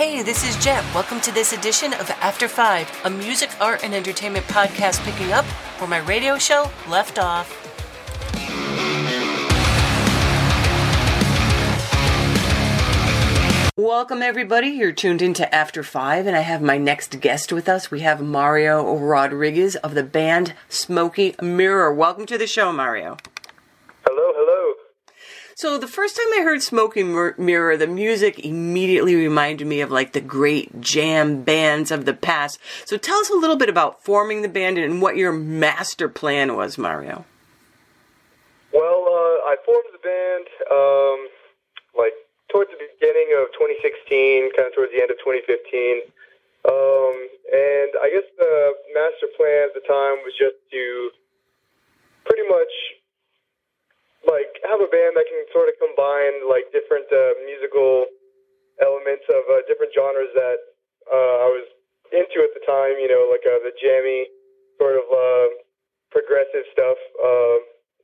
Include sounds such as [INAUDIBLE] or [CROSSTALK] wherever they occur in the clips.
Hey, this is Jet. Welcome to this edition of After Five, a music, art, and entertainment podcast picking up where my radio show left off. Welcome, everybody. You're tuned into After Five, and I have my next guest with us. We have Mario Rodriguez of the band Smokey Mirror. Welcome to the show, Mario. So the first time I heard Smoking Mir- Mirror, the music immediately reminded me of like the great jam bands of the past. So tell us a little bit about forming the band and what your master plan was, Mario. Well, uh, I formed the band um, like towards the beginning of 2016, kind of towards the end of 2015. Um, and I guess the master plan at the time was just to pretty much like have a band that can sort of combine like different uh, musical elements of uh, different genres that uh, I was into at the time. You know, like uh, the jammy sort of uh, progressive stuff, uh,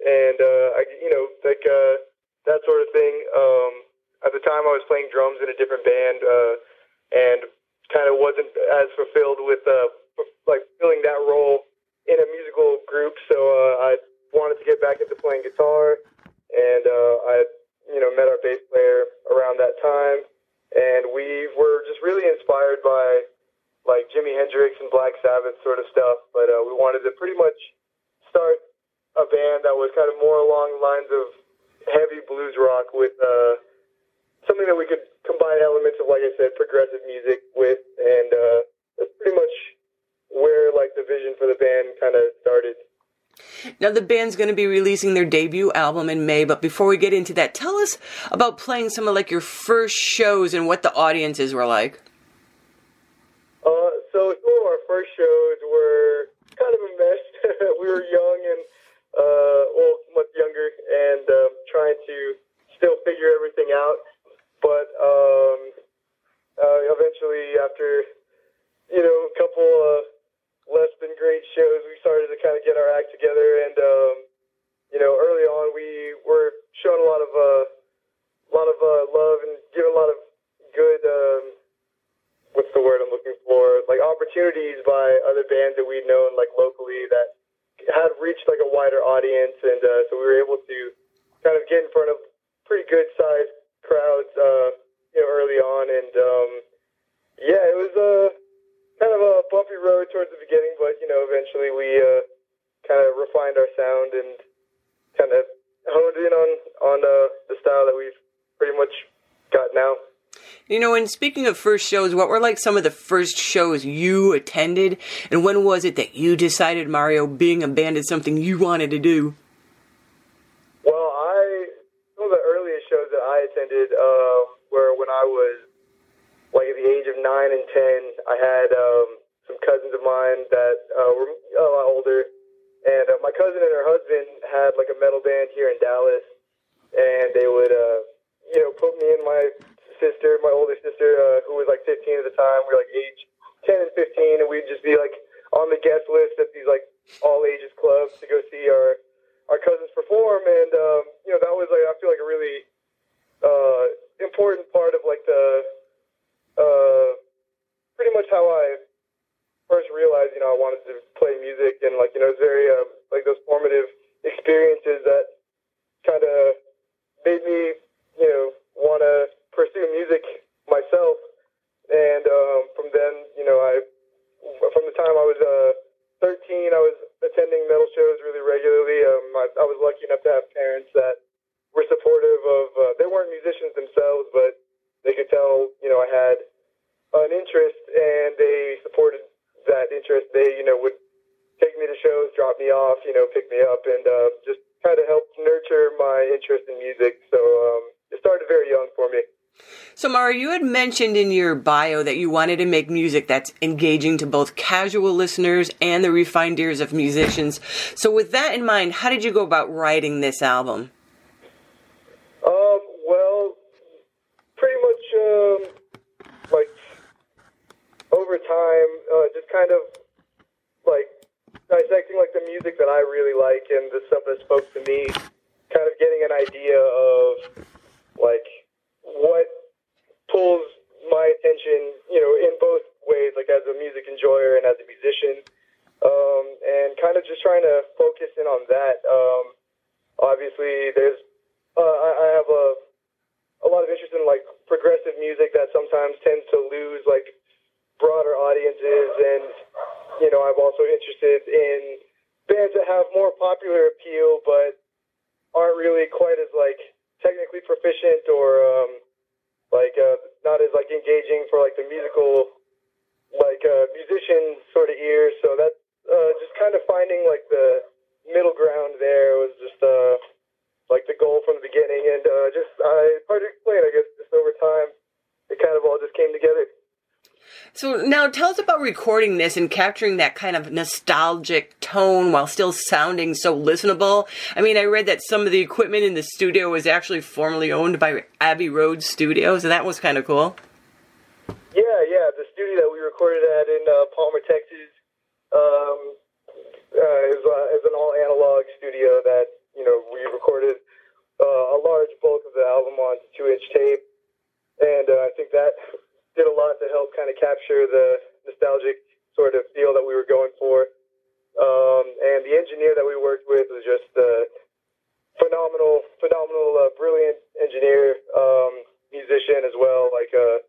and uh, I, you know, like uh, that sort of thing. Um, at the time, I was playing drums in a different band, uh, and kind of wasn't as fulfilled with uh, like filling that role in a musical group. So uh, I wanted to get back into playing guitar, and uh, I, you know, met our bass player around that time, and we were just really inspired by like Jimi Hendrix and Black Sabbath sort of stuff. But uh, we wanted to pretty much start a band that was kind of more along the lines of heavy blues rock with uh, something that we could combine elements of, like I said, progressive music with, and uh, that's pretty much where like the vision for the band kind of started. Now the band's going to be releasing their debut album in May, but before we get into that, tell us about playing some of like your first shows and what the audiences were like. Uh, so some of our first shows were kind of a mess. [LAUGHS] we were young and uh, well, much younger, and um, trying to still figure everything out. But um, uh, eventually, after you know a couple uh, less than great shows, we started to kind of get our act together, and um, you know, early on, we were showing a lot of uh, lot of uh, love and giving a lot of good. Um, what's the word I'm looking for? Like opportunities by other bands that we'd known like locally that had reached like a wider audience, and uh, so we were able to kind of get in front of pretty good sized crowds, uh, you know, early on, and um, yeah, it was a uh, kind of a bumpy road towards the beginning, but you know, eventually we uh, kind of refined our sound and kind of honed in on on uh, the style that we've pretty much got now. You know, and speaking of first shows, what were like some of the first shows you attended, and when was it that you decided Mario being a band is something you wanted to do? Well, I some of the earliest shows that I attended uh, were when I was like at the age of nine and ten. I had um, some cousins of mine that uh, were a lot older, and uh, my cousin and her husband had like a metal band here in Dallas, and they would, uh, you know, put me and my sister, my older sister, uh, who was like 15 at the time. We were like age 10 and 15, and we'd just be like on the guest list at these like all ages clubs to go see our our cousins perform. And um, you know, that was like I feel like a really uh, important part of like the uh, pretty much how I first realized, you know, I wanted to play music, and like you know, it's very uh, like those formative experiences that kind of made me, you know, want to pursue music myself. And um, from then, you know, I from the time I was uh, 13, I was attending metal shows really regularly. Um, I, I was lucky enough to have parents that were supportive of. Uh, they weren't musicians themselves, but they could tell, you know, I had an interest, and they supported that interest. They, you know, would take me to shows, drop me off, you know, pick me up, and uh, just kind of help nurture my interest in music. So um, it started very young for me. So, Mara, you had mentioned in your bio that you wanted to make music that's engaging to both casual listeners and the refined ears of musicians. So, with that in mind, how did you go about writing this album? Um, well, pretty much um, like over time, uh, just kind of like dissecting like the music that I really like and the stuff that spoke to me, kind of getting an idea of like what pulls my attention obviously there's uh, I, I have a a lot of interest in like progressive music that sometimes tends to lose like broader audiences, and you know I'm also interested in bands that have more popular appeal but aren't really quite as like technically proficient or um, like uh, not as like engaging for like the musical like uh, musician sort of ear. So that uh, just kind of finding like the middle ground there was just uh, like the goal from the beginning, and uh, just I hard to explain. I guess just over time, it kind of all just came together. So now tell us about recording this and capturing that kind of nostalgic tone while still sounding so listenable. I mean, I read that some of the equipment in the studio was actually formerly owned by Abbey Road Studios, and that was kind of cool. Yeah, yeah. The studio that we recorded at in uh, Palmer, Texas, um, uh, is, uh, is an all analog studio that you know we recorded uh, a large bulk of the album on two inch tape, and uh, I think that did a lot to help kind of capture the nostalgic sort of feel that we were going for. Um, and the engineer that we worked with was just a phenomenal, phenomenal, uh, brilliant engineer, um, musician as well. Like uh,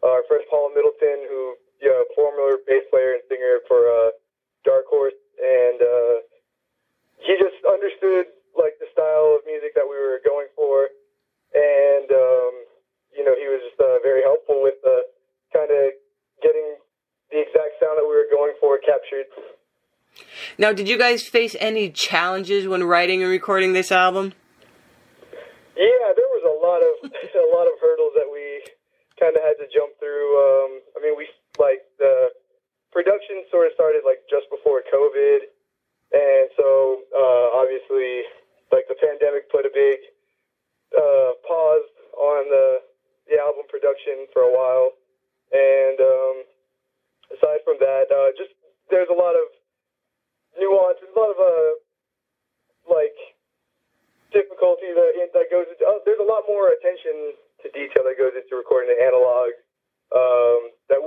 our friend Paul Middleton, who you know, former bass player and singer for uh, Dark Horse, and uh, he just understood like the style of music that we were going for, and um, you know, he was just uh, very helpful with uh, kind of getting the exact sound that we were going for captured. Now, did you guys face any challenges when writing and recording this album? Yeah, there was a lot of [LAUGHS] a lot of hurdles that we kind of had to jump through. Um, I mean, we like the production sort of started like just before COVID, and so uh, obviously, like the pandemic put a big uh, pause on the the album production for a while. And um, aside from that, uh, just there's a lot of nuance, there's a lot of uh, like difficulty that that goes into. Oh, there's a lot more attention to detail that goes into recording the analog um, that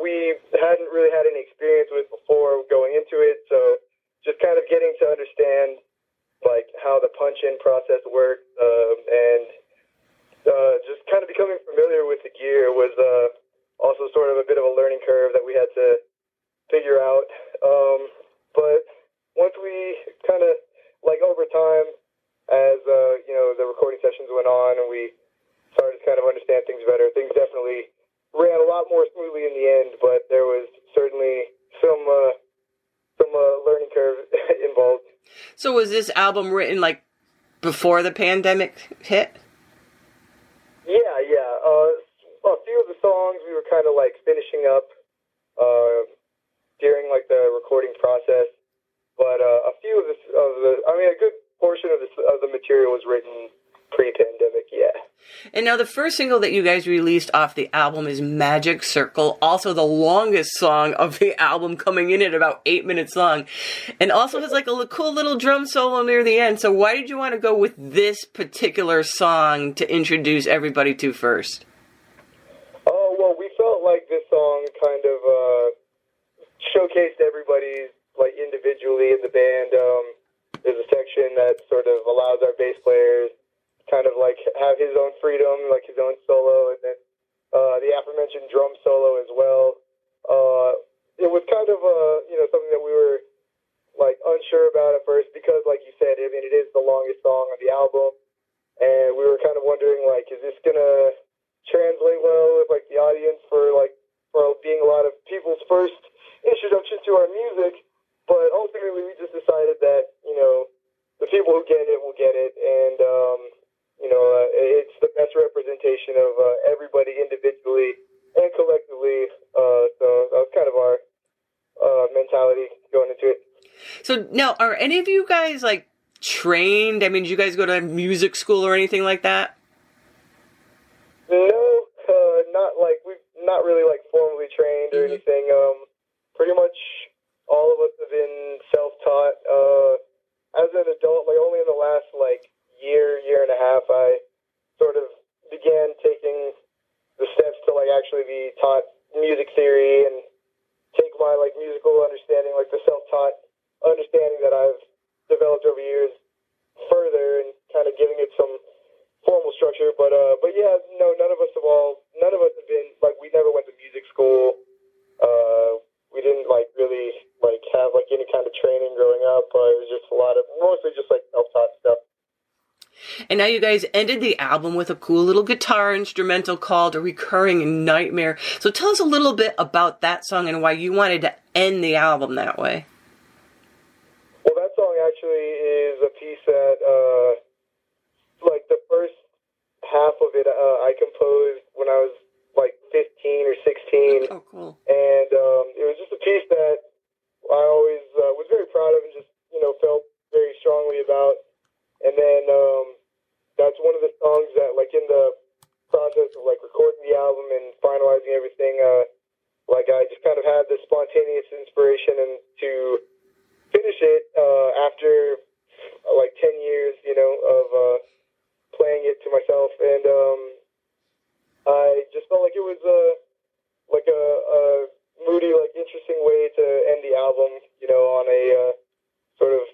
we hadn't really had any experience with before going into it. So just kind of getting to understand like how the punch in process works um, and uh, just kind of becoming familiar with the gear was uh, also sort of a bit of a learning curve that we had to figure out. Um, but once we kind of, like over time, as uh, you know, the recording sessions went on and we started to kind of understand things better, things definitely ran a lot more smoothly in the end. But there was certainly some uh, some uh, learning curve [LAUGHS] involved. So was this album written like before the pandemic hit? Yeah, yeah. Uh, a few of the songs we were kind of like finishing up uh, during like the recording process, but uh, a few of the, of the, I mean, a good portion of the of the material was written pre-pandemic. Yeah. And now the first single that you guys released off the album is Magic Circle, also the longest song of the album, coming in at about eight minutes long, and also has like a cool little drum solo near the end. So why did you want to go with this particular song to introduce everybody to first? Oh well, we felt like this song kind of uh, showcased everybody like individually in the band. Um, there's a section that sort of allows our bass players kind of like have his own freedom, like his own solo, and then uh, the aforementioned drum solo as well. Uh, it was kind of uh, you know something that we were like unsure about at first because, like you said, I mean it is the longest song on the album, and we were kind of wondering like, is this gonna translate well with like the audience for like for being a lot of people's first introduction to our music? But ultimately, we just decided that you know the people who get it will get it, and um, you know, uh, it's the best representation of uh, everybody individually and collectively. Uh, so that was kind of our uh, mentality going into it. So now, are any of you guys like trained? I mean, did you guys go to music school or anything like that? No, uh, not like we've not really like formally trained or mm-hmm. anything. Um, pretty much all of us have been self-taught. Uh, as an adult, like only in the last like year, year and a half, I sort of began taking the steps to like actually be taught music theory and take my like musical understanding, like the self-taught understanding that I've developed over years further and kind of giving it some formal structure. But uh, but yeah, no, none of us have all, none of us have been like we never went to music school. Uh, we didn't like really like have like any kind of training growing up. Uh, it was just a lot of mostly just like self-taught stuff. And now you guys ended the album with a cool little guitar instrumental called A Recurring Nightmare. So tell us a little bit about that song and why you wanted to end the album that way. Well, that song actually is a piece that, uh, like the first half of it, uh, I composed when I was like 15 or 16. Oh, cool. And um, it was just a piece that I always uh, was very proud of and just, you know, felt very strongly about. And then um, that's one of the songs that, like, in the process of like recording the album and finalizing everything, uh, like I just kind of had this spontaneous inspiration and to finish it uh, after uh, like 10 years, you know, of uh, playing it to myself. And um, I just felt like it was a, like a, a moody, like interesting way to end the album, you know, on a uh, sort of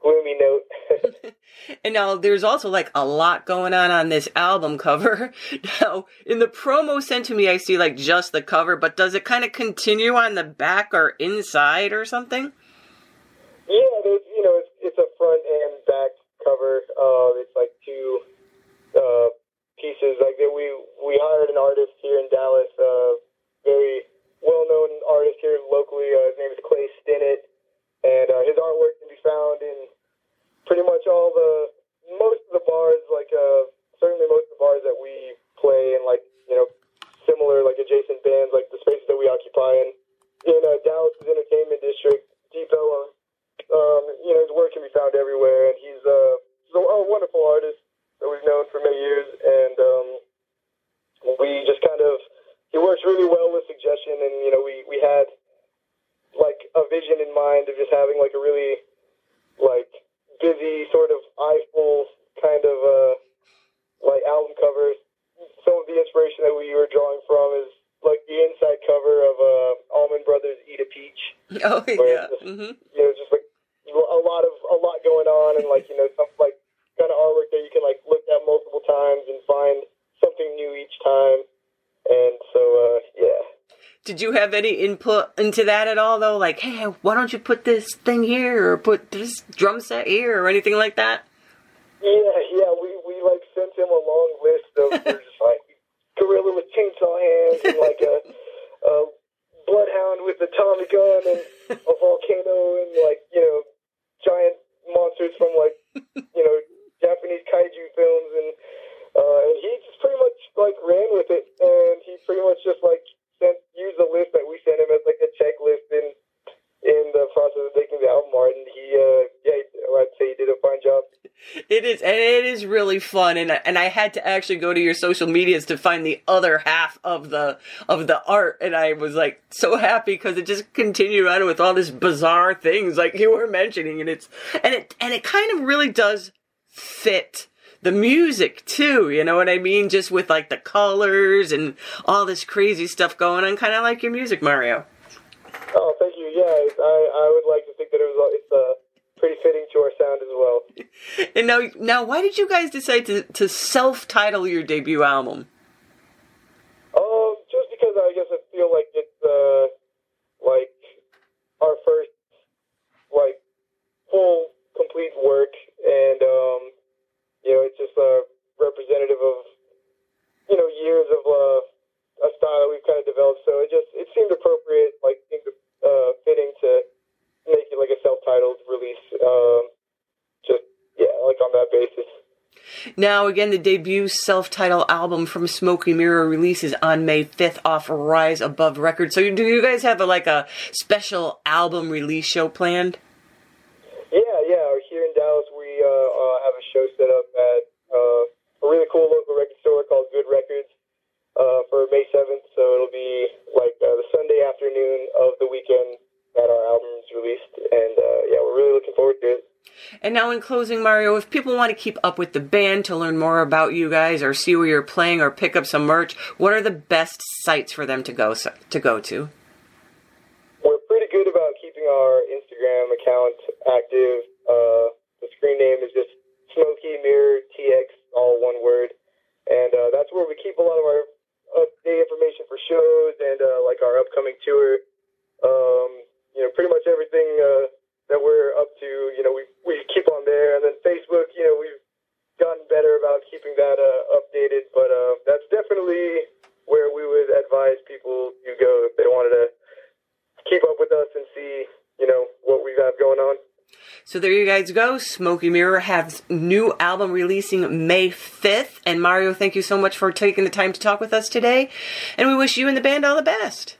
gloomy note. [LAUGHS] and now there's also like a lot going on on this album cover. [LAUGHS] Now, in the promo sent to me, I see like just the cover, but does it kind of continue on the back or inside or something? Yeah, there's you know it's it's a front and back cover. Uh, it's like two uh, pieces. Like that we we hired an artist here in Dallas, uh, very well known artist here locally. Uh, his name is Clay Stinnett, and uh, his artwork can be found in pretty much all the most of the bars. Like uh, certainly most of the bars that we play in, like you know similar like adjacent bands, like the spaces that we occupy in in uh, Dallas's entertainment district, Deep Ellum um, you know, his work can be found everywhere, and he's, uh, he's a, a wonderful artist that we've known for many years, and um, we just kind of he works really well with suggestion, and you know, we we had like a vision in mind of just having like a really like busy sort of eyeful kind of uh like album covers. Some of the inspiration that we were drawing from is like the inside cover of uh Allman Brothers Eat a Peach. [LAUGHS] Oh yeah. Just, mm-hmm. You know, just like a lot of a lot going on, and like you know, some like kind of artwork that you can like look at multiple times and find something new each time. And so, uh, yeah. Did you have any input into that at all, though? Like, hey, why don't you put this thing here, or put this drum set here, or anything like that? Yeah, yeah. We we like sent him a long of just like gorilla with chainsaw hands and like a, a bloodhound with a Tommy gun and a volcano and like you know giant monsters from like you know Japanese kaiju films, and uh, and he just pretty much like ran with it, and he pretty much just like sent used the list that we sent him as like a checklist in in the process of making the album art, and he uh, yeah, I'd say he did a fine job. It is, it is really fun, and and I had to actually go to your social medias to find the other half of the of the art, and I was like so happy because it just continued on with all these bizarre things like you were mentioning, and it's and it and it kind of really does fit the music too, you know what I mean? Just with like the colors and all this crazy stuff going on, kind of like your music, Mario. Oh, thank you. Yeah, I I would like to think that it was it's uh pretty fitting to our sound as well. [LAUGHS] And now, now, why did you guys decide to to self-title your debut album? Um, just because I guess I feel like it's uh like our first like full complete work, and um, you know, it's just uh representative of you know years of uh a style we've kind of developed. So it just it seemed appropriate, like seemed uh, fitting to make it like a self-titled release. Um, just yeah, like on that basis. Now, again, the debut self-titled album from Smokey Mirror releases on May 5th off Rise Above Records. So, do you guys have a, like a special album release show planned? Yeah, yeah. Here in Dallas, we uh, uh, have a show set up at uh, a really cool local record store called Good Records uh, for May 7th. So it'll be like uh, the Sunday afternoon of the weekend that our album is released. And uh, yeah, we're really looking forward to it. And now, in closing, Mario, if people want to keep up with the band to learn more about you guys, or see where you're playing, or pick up some merch, what are the best sites for them to go to go to? We're pretty good about keeping our Instagram account active. Uh, the screen name is just Smokey Mirror TX, all one word. And uh, that's where we keep a lot of our update information for shows and uh, like our upcoming tour. Um, you know, pretty much everything uh, that we're up to, you know, we, we keep on there. And then Facebook, you know, we've gotten better about keeping that uh, updated. But uh, that's definitely where we would advise people to go if they wanted to keep up with us and see, you know, what we have going on. So there you guys go. Smokey Mirror has new album releasing May 5th. And Mario, thank you so much for taking the time to talk with us today. And we wish you and the band all the best.